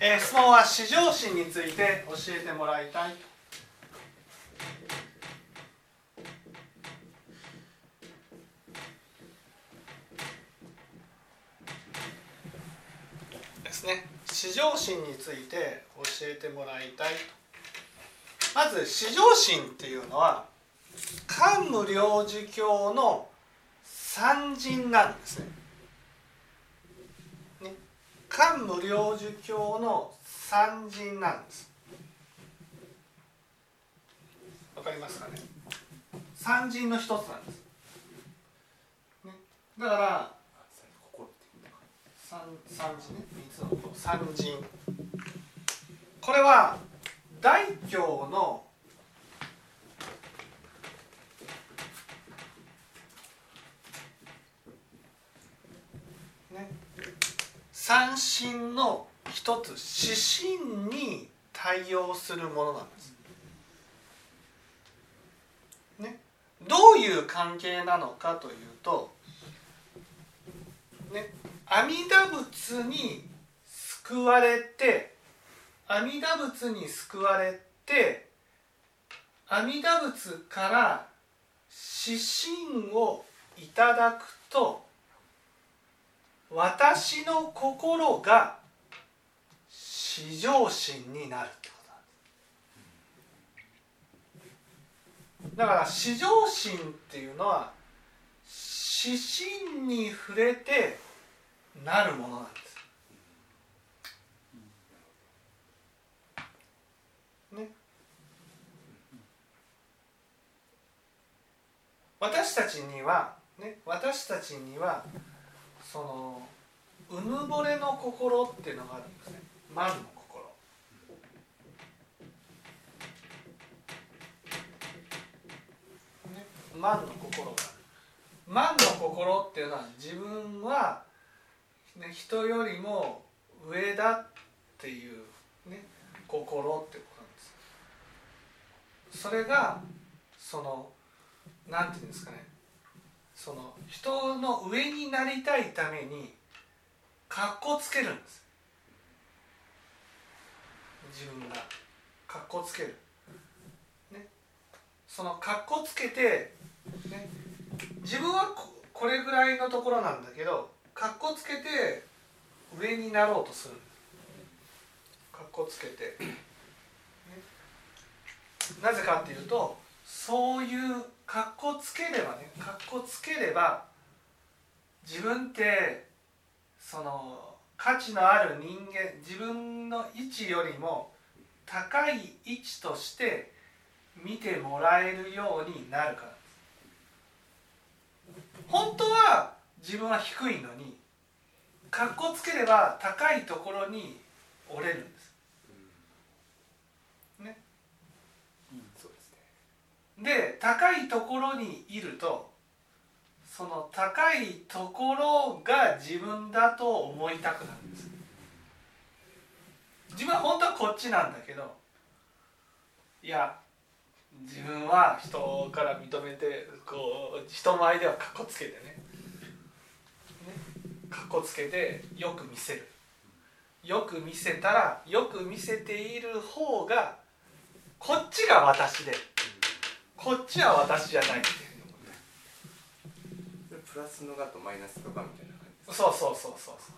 えー質問は至上心について教えてもらいたい。ですね。至上心について教えてもらいたい。まず至上心っていうのは漢無量寿経の三人なんですね。漢無量寿経の三人なんです。わかりますかね？三人の一つなんです、ね、だから三三人ね。三つの三人。これは大教のね三心の一つ指針に対応するものなんです。ね、どういう関係なのかというと、ね、阿弥陀仏に救われて阿弥陀仏に救われて阿弥陀仏から指針をいただくと私の心が至上心になるってことなんです。だから至上心っていうのは指針に触れてなるものなんです。ね。私たちにはね。私たちにはそのうぬぼれの心っていうのがあるんですね。万の心。ね万の心がある。万の心っていうのは自分は、ね、人よりも上だっていう、ね、心ってことなんです。それがそのなんていうんですかね人の上になりたいためにかっこつけるんです。自分が。かっこつける、ね、そのかっこつけて、ね、自分はここれぐらいのところなんだけどかっこつけて上になろうとする。かっこつけて、ね、なぜかっていうとそういうかっこつければねかっこつければ自分ってその価値のある人間自分の位置よりも高い位置として見てもらえるようになるから。です本当は自分は低いのにかっこつければ高いところに折れるんですねそうで高いところにいるとその高いところが自分だと思いたくなるんです。自分は本当はこっちなんだけどいや自分は人から認めてこう人前ではかっこつけてね。ね。かっこつけてよく見せる。よく見せたらよく見せている方がこっちが私で。こっちは私じゃない。っていうプラスのがとマイナスのがみたいな感じですそうそうそうそうそ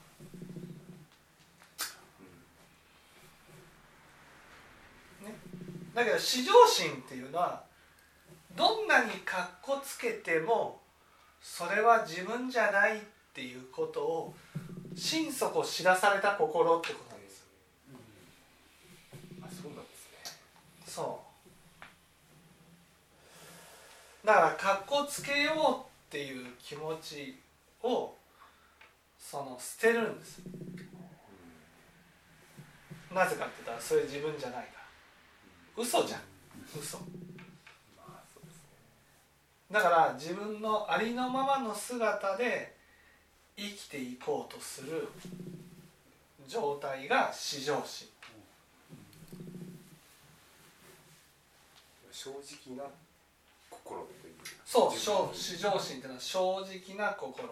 う。ね。だけど至上心っていうのはどんなにかっこつけてもそれは自分じゃないっていうことを心底知らされた心ってことなんですあそうなんですねそうだからかっこつけようっていう気持ちをその捨てるんです。なぜかって言ったらそれ自分じゃないから。嘘じゃん。嘘。だから自分のありのままの姿で生きていこうとする状態が至上心。正直な。心うそう至上心っていうのは正直な心。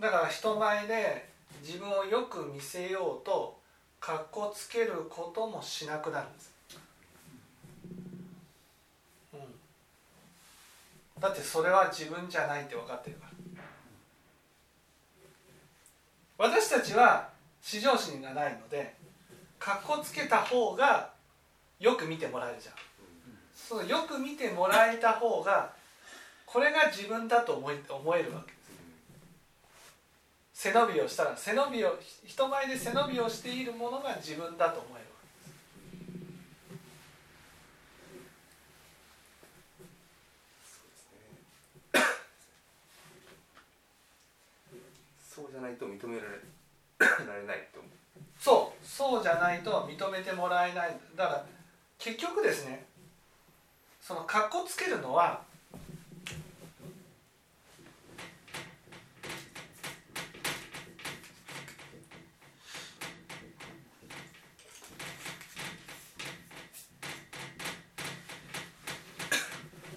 だから人前で自分をよく見せようとかっこつけることもしなくなるんです、うん、だってそれは自分じゃないって分かってるから。私たちは至上心がないのでかっこつけた方がよく見てもらえるじゃんそのよく見てもらえた方がこれが自分だと思い思えるわけ背伸びをしたら背伸びを人前で背伸びをしているものが自分だと思える。そうじゃないと認められ られないと思う。そうそうじゃないと認めてもらえない。だから結局ですねそのかっこつけるのは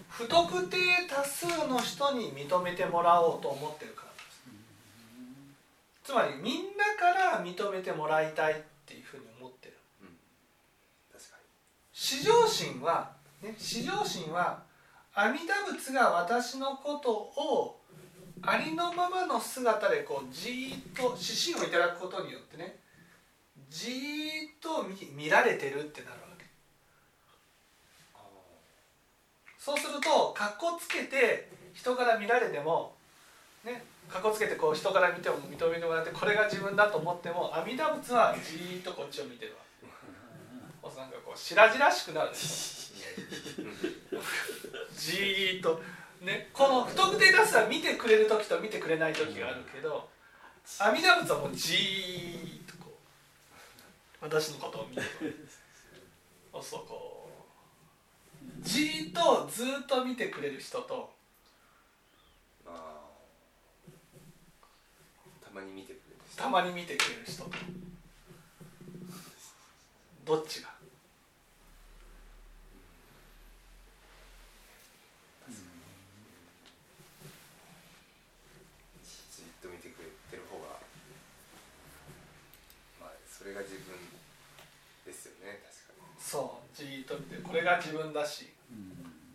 不特定多数の人に認めてもらおうと思ってるからつまりみんなから認めてもらいたいっていうふうに思ってる。確か至上心は、ね、至上心は阿弥陀仏が私のことをありのままの姿でこうじーっと指針をいただくことによってねじーっと見見られてるってなるわけ。そうするとかっこつけて人から見られてもねかっこつけてこう人から見ても認めてもらってこれが自分だと思っても阿弥陀仏はじーっとこっちを見てるわけ。なんかこう白々しくなるでしょじーっと。ねこの不特定多数は見てくれる時と見てくれない時があるけど阿弥陀仏はもうじーっとこう私のことを見てそうそうこ。うじーっとずーっと見てくれる人と。たまに見てくれる人。たまに見てくれる人と。どっちがじっと見てくれてる方がまあそれが自分ですよね確かにそうじーっと見てこれが自分だし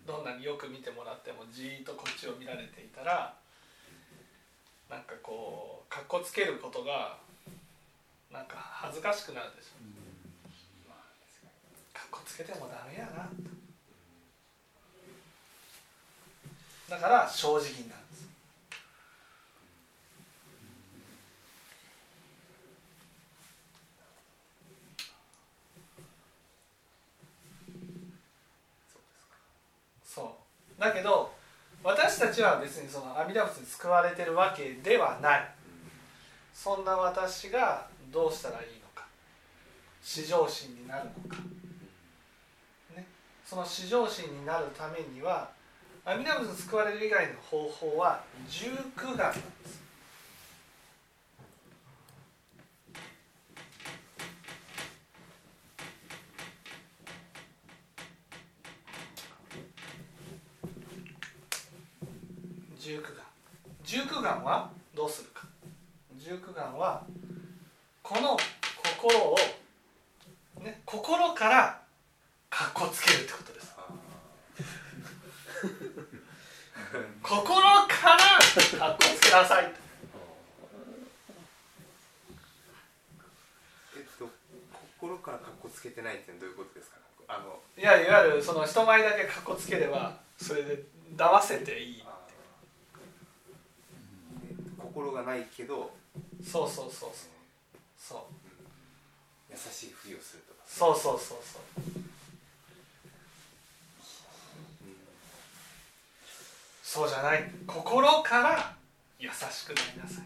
どんなによく見てもらってもじーっとこっちを見られていたらなんかこうかっこつけることがなんか恥ずかしくなるでしょ。かっこつけてもダメやなだから正直になるんですそうだけど私たちは別にその阿弥陀仏に救われてるわけではない。そんな私がどうしたらいいのか。至上心になるのか、ね、その至上心になるためには阿弥陀仏に救われる以外の方法は十九願なんです十九願十九願はどうするか十九願はこの心を、ね、心からかっこつけるってことですあ心からかっこつけなさい。ーえっと心から格好つけてないってどういうことですか？あのいやいわゆるその人前だけかっこつければそれで騙せていい心がないけどそうそうそうそう。そう。優しいふりをするとか。そうそうそうそうそうじゃない。心から優しくなりなさい。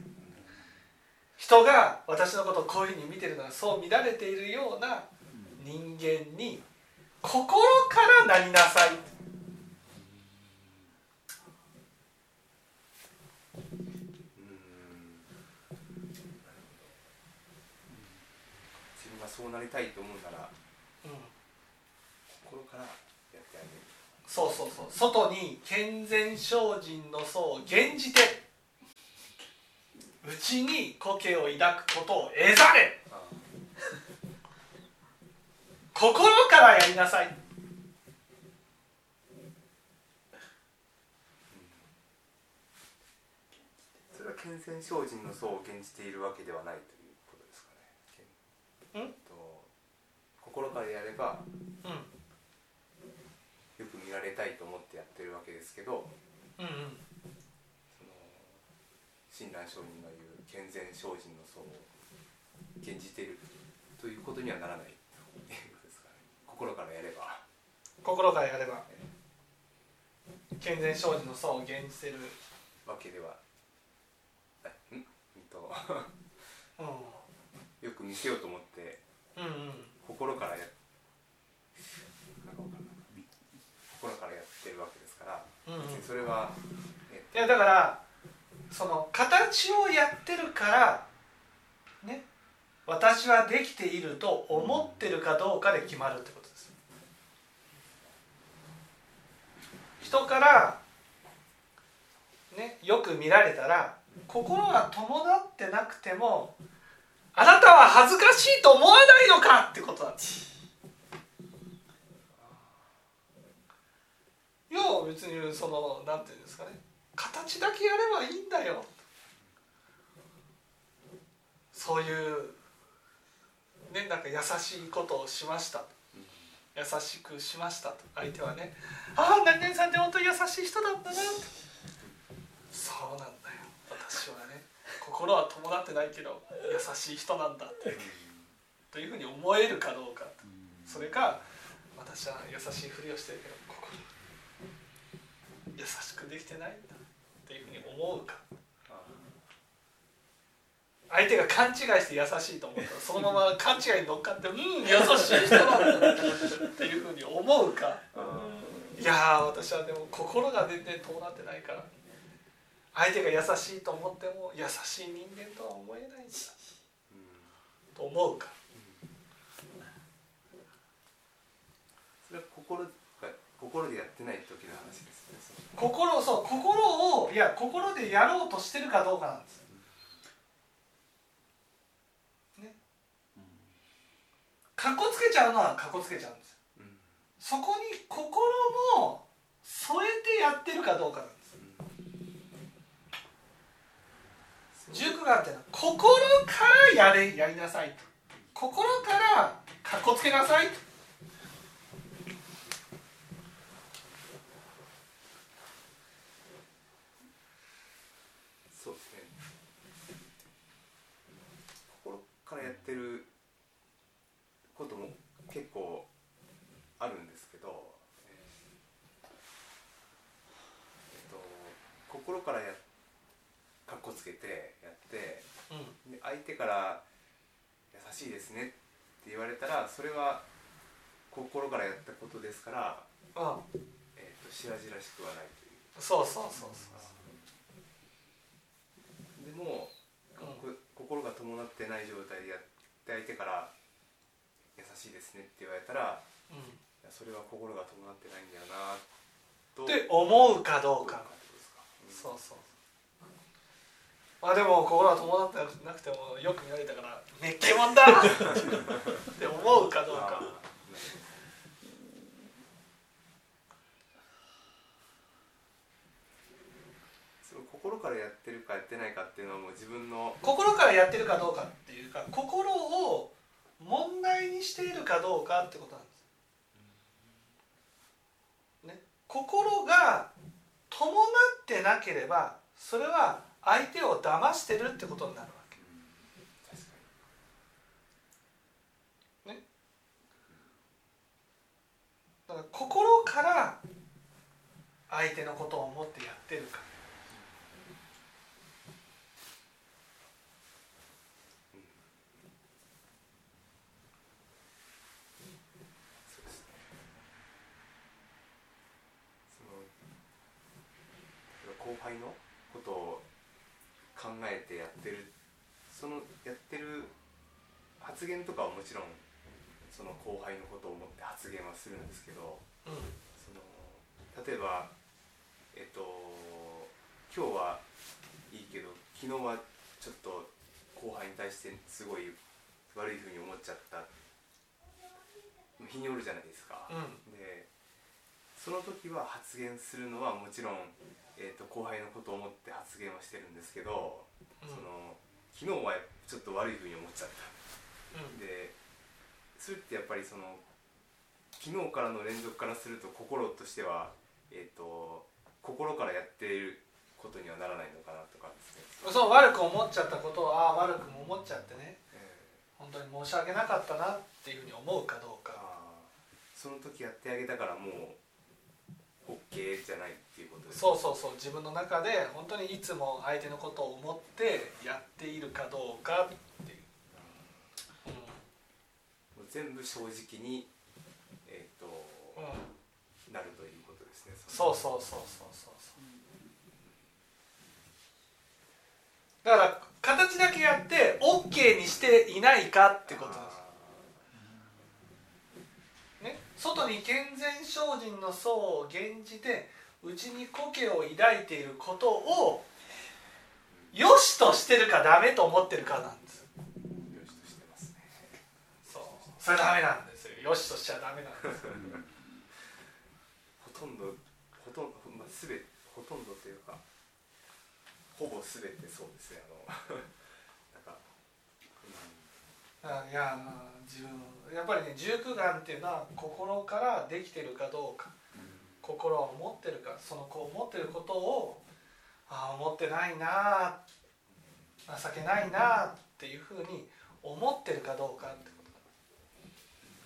人が私のことをこういうふうに見てるのはそう見られているような人間に心からなりなさい。うん。自分がそうなりたいと思うならうん。心からやってあげるそうそうそう。外に健全精進の層を減じて内に苔を抱くことを得ざれ。あ心からやりなさい。それは健全精進の層を現じているわけではないということですかね。心からやればうんよく見られたいと思ってやってるわけですけどうんうん。その親鸞上人が言う健全精進の層を現じているということにはならないね。心からやれば。心からやれば。健全精進の層を現じてる。わけではうん？とうん。よく見せようと思ってうんうん。心からやなんかわかんない心からやってるわけですから、うんうん別にそれは、えいやだからその形をやってるからね私はできていると思ってるかどうかで決まるってことです。人からねよく見られたら心が伴ってなくてもあなたは恥ずかしいと思わないのかってことなんですいや別にそのなんていうんですかね形だけやればいいんだよ。そういうねなんか優しいことをしました。優しくしましたと。相手はねああ何々さんって本当に優しい人なんだなそうなんだよ。私はね心は伴ってないけど優しい人なんだって。というふうに思えるかどうか。それか私は優しいふりをしてるけど。優しくできてないんだっていうふうに思うか。相手が勘違いして優しいと思ったら そのまま勘違いに乗っかって「うん優しい人なんだ」っていうふうに思うか。いやー私はでも心が全然伴ってないから。相手が優しいと思っても優しい人間とは思えないんだ。と思うか。それは心が心でやってない時の話です。ね心そう心をいや心でやろうとしてるかどうかなんです。ね。かっこつけちゃうのはかっこつけちゃうんです。そこに心も添えてやってるかどうかなんです。熟眼って心からやれやりなさいと。心からかっこつけなさいと。そうですね。心からやってることも結構あるんですけど、えっと、心からやかっこつけてやってうん。で相手から「優しいですね」って言われたらそれは心からやったことですから、うんえー、と白々しくはないという。そうそうそうそうでも、こ心が伴ってない状態でやって相手から「優しいですね」って言われたらういやそれは心が伴ってないんだよなと。ん、って思うかどうか。どってことですか、そうそう。まあでも心は伴ってなくてもよく見られたから「めっけもんだ!」って思うかどうかあーなるほどその心からやってるかやってないかっていうのはもう自分の心からやってるかどうかっていうか心を問題にしているかどうかってことなんです。ね、心が伴ってなければそれは相手を騙してるってことになるわけ。確かだから心から相手のことを思ってやってるかにそうですねその例えば後輩のことを考えてやってる。そのやってる発言とかはもちろんその後輩のことを思って発言はするんですけどうん。その例えばえっと今日はいいけど昨日はちょっと後輩に対してすごい悪いふうに思っちゃった。日におるじゃないですか、うん。でその時は発言するのはもちろん、えー、と後輩のことを思って発言はしてるんですけど、うん。その昨日はちょっと悪いふうに思っちゃった。うん。でそれってやっぱりその昨日からの連続からすると心としては、えー、と心からやっていることにはならないのかなとかですね、そう悪く思っちゃったことをああ悪くも思っちゃってね。え本当に申し訳なかったなっていうふうに思うかどうか。その時やってあげたからもう OK じゃないっていうことですそうそうそう。自分の中で本当にいつも相手のことを思ってやっているかどうかっていう、うもう全部正直に、えー、とんうん、なるということですねそうそうそうそうそうそうだから形だけやって OK にしていないかってことですね、外に健全精進の層を現じて内に故郷を抱いていることを良しとしてるかダメと思ってるかなんです。よしとしてますね。そう。それダメなんですよ。良しとしちゃダメなんですほとんどほとんど、まあ、すべほとんどというかほぼすべてそうですね。あのいや自分やっぱりね十九眼っていうのは心からできてるかどうか。心を持ってるかその子を持ってることをああ思ってないな情けないなっていうふうに思ってるかどうかってこと。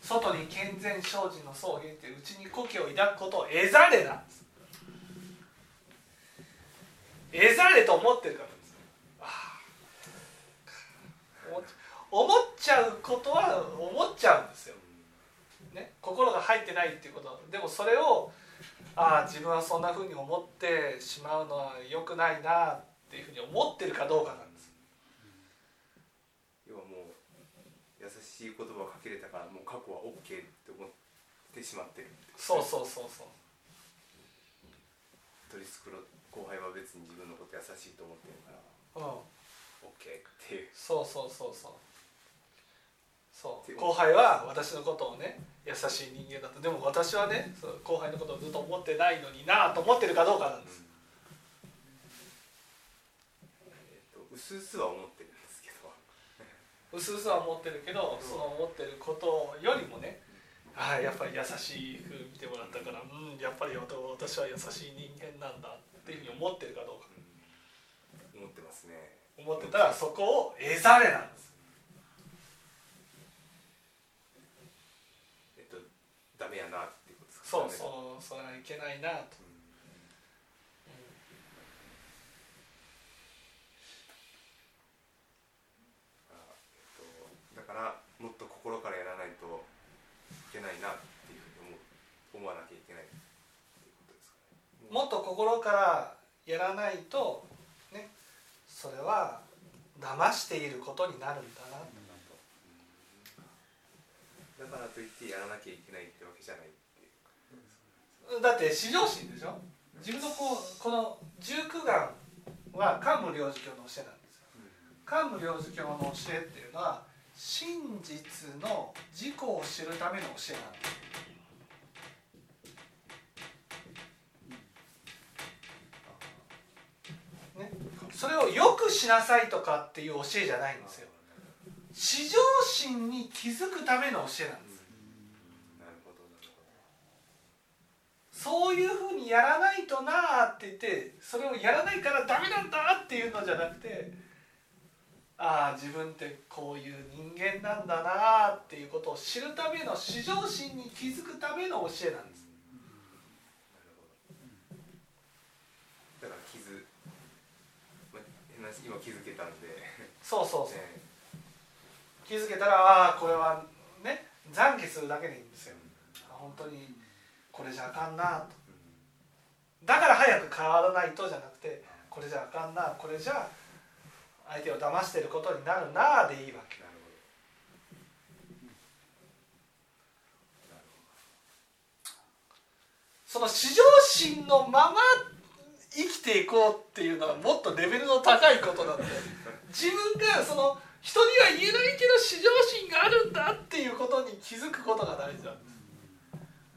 外に健全精進の草原ってうちに故郷を抱くことを得ざれなんです。得ざれと思ってるからです。ああ思っゃうことは思っちゃうんですよ。ね、心が入ってないっていうこと。でもそれをああ自分はそんなふうに思ってしまうのは良くないなっていうふうに思ってるかどうかなんです。要はもう優しい言葉をかけれたからもう過去は OK って思ってしまってるそうそうそうそう。取り繕う後輩は別に自分のこと優しいと思ってるからうん。OK っていう。そうそうそうそうそう。後輩は私のことをね優しい人間だと。でも私はねそう後輩のことをずっと思ってないのになと思ってるかどうかなんです。うすうすは思ってるんですけど。うすうすは思ってるけどその思ってることよりもねああやっぱり優しい風見てもらったからうんやっぱり私は優しい人間なんだっていうふうに思ってるかどうか。思ってますね。思ってたらそこを得ざれなんですえっとダメやなっていうことですかそうう。そうそれはいけないなと、だからもっと心からやらないといけないなっていうふうに思う思わなきゃいけないね。もっと心からやらないとねそれは騙していることになるんだなだからといってやらなきゃいけないってわけじゃないっていう。だって至上心でしょ？自分のこうこの十九眼は桓武領事教の教えなんですよ。桓武領事教の教えっていうのは真実の自己を知るための教えなんですね、それをよくしなさいとかっていう教えじゃないんですよ。至上心に気づくための教えなんです。なるほどなるほそういうふうにやらないとなーって言ってそれをやらないからダメなんだっていうのじゃなくてああ自分ってこういう人間なんだなーっていうことを知るための至上心に気づくための教えなんです。だから傷、まあ、変な話今気づけたんで。そうそうそう。ね気づけたらああこれはね懺悔するだけでいいんですよ。本当にこれじゃあかんな。とだから早く変わらないとじゃなくてこれじゃあかんな。これじゃ相手を騙してることになるなでいいわけ。なるほどその至上心のまま生きていこうっていうのはもっとレベルの高いことなんで。自分がその人には言えないけど至上心があるんだっていうことに気づくことが大事なんです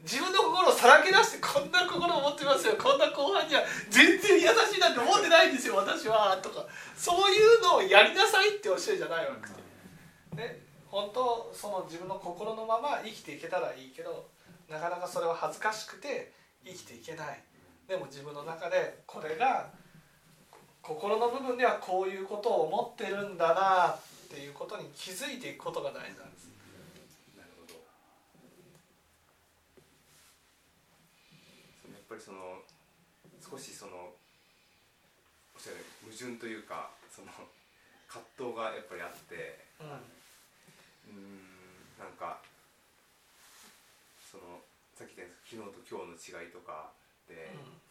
自分の心をさらけ出してこんな心を持ってますよ。こんな後半には全然優しいなんて思ってないんですよ私は。とかそういうのをやりなさいって教えじゃないわけ。で、ね、本当その自分の心のまま生きていけたらいいけどなかなかそれは恥ずかしくて生きていけない。でも自分の中でこれが心の部分ではこういうことを思ってるんだな。っていうことに気づいていくことが大事なんです。なるほど。やっぱりその少しそのおっしゃる矛盾というかその葛藤がやっぱりあって、うん、うんなんかそのさっき言った昨日と今日の違いとかで、うん。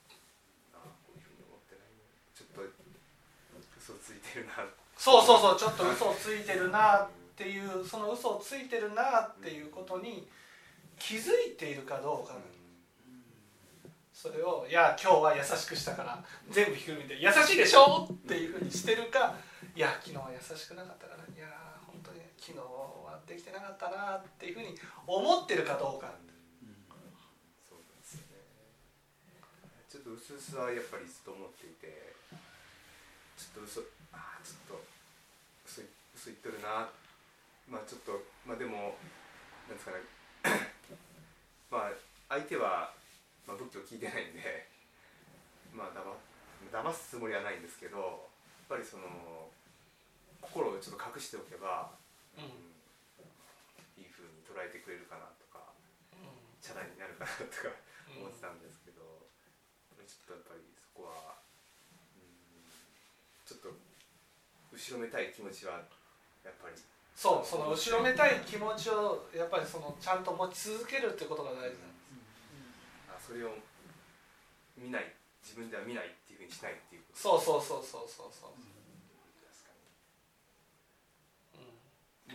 嘘ついてるなそうそうそうちょっと嘘をついてるなっていうその嘘をついてるなっていうことに気づいているかどうか、それを「いや今日は優しくしたから全部ひっくるめて優しいでしょ!」っていうふうにしてるか「いや昨日は優しくなかったからいや本当に昨日はできてなかったな」っていうふうに思ってるかどうか。ちょっと薄々はやっぱりずっと思っていてちょっと嘘ああちょっと嘘嘘言っとるな。まあちょっとまあでもなんですかね。まあ相手は、まあ、仏教聞いてないんで まあだま騙すつもりはないんですけどやっぱりその心をちょっと隠しておけば、うん、いいふうに捉えてくれるかなとか、うん、チャラになるかなとか 思ってたんですけど、うん、ちょっとやっぱりそこはちょっと後ろめたい気持ちはやっぱり。そうその後ろめたい気持ちをやっぱりそのちゃんと持ち続けるってことが大事なんです、うん、あそれを見ない自分では見ないっていうふうにしないっていうそうそうそうそうそうそう、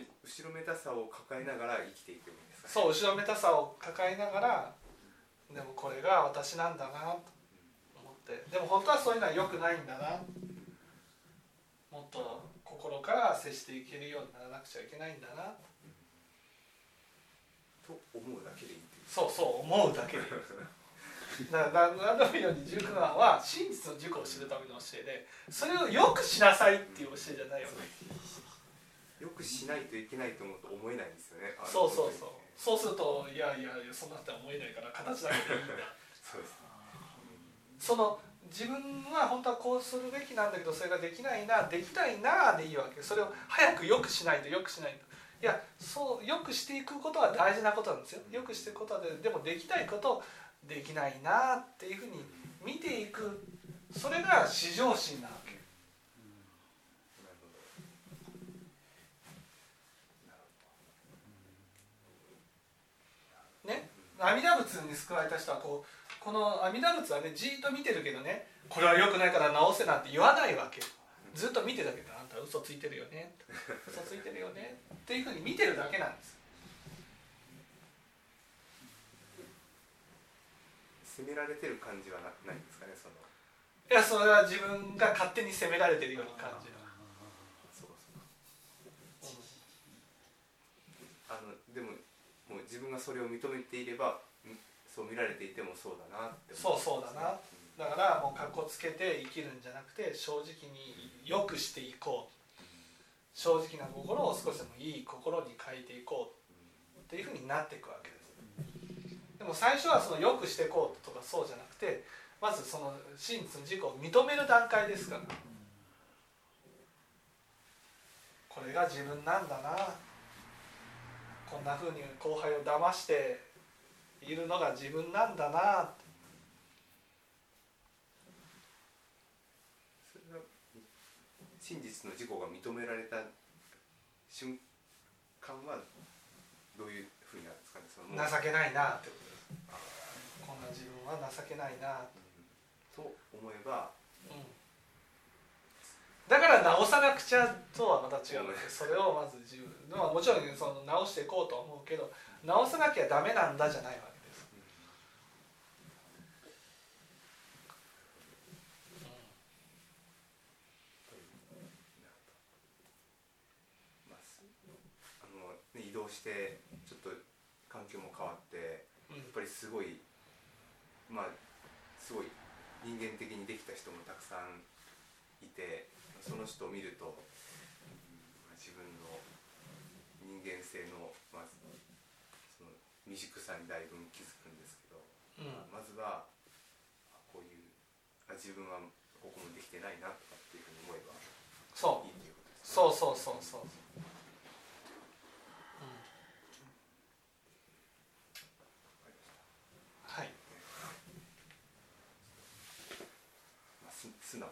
うん、後ろめたさを抱えながら生きていくんですか、ね、そう後ろめたさを抱えながらでもこれが私なんだなと思って。でも本当はそういうのは良くないんだな。もっと心から接していけるようにならなくちゃいけないんだな。と思うだけでいいそうそう思うだけでいい。だから何度も言うように19番は真実の塾を知るための教えでそれをよくしなさいっていう教えじゃないよね。よくしないといけないと思うと思えないんですよね。そうそうそう。そうするといやいやそんなって思えないから形だけでいいんだ。そうです、その自分は本当はこうするべきなんだけどそれができないなできたいなでいいわけそれを早くよくしないとよくしないと。いやそうよくしていくことは大事なことなんですよ。よくしていくことはででもできないことできないなっていうふうに見ていく。それが至上心なわけ。ね阿弥陀仏に救われた人はこうこの阿弥陀仏はねじっと見てるけどねこれはよくないから直せなんて言わないわけずっと見てたけどあんた嘘ついてるよね。嘘ついてるよね。っていうふうに見てるだけなんです。責められてる感じはないんですかねその。いやそれは自分が勝手に責められてるように感じるあのでももう自分がそれを認めていればそう見られていてもそうだなってそうそうだな、だからもうかっこつけて生きるんじゃなくて正直によくしていこう、正直な心を少しでもいい心に変えていこうっていうふうになっていくわけです。でも最初はそのよくしていこうとかそうじゃなくてまずその真実の自己を認める段階ですから。これが自分なんだな。こんなふうに後輩を騙しているのが自分なんだなそれは真実の自己が認められた瞬間はどういうふうになるんですかねその情けないなってこと。ですこんな自分は情けないなと。思えば、うん、だから直さなくちゃとはまた違うのでそれをまず自分はもちろんその直していこうと思うけど直さなきゃダメなんだじゃないわしてちょっと環境も変わってうん。やっぱりすごいまあすごい人間的にできた人もたくさんいてその人を見ると、自分の人間性のまずその未熟さにだいぶ気づくんですけど、うん。まずはあこういうあ自分はここもできてないなとかっていうふうに思えばそう。いいっていうことですね。そうそうそうそう、はいまあ、す素直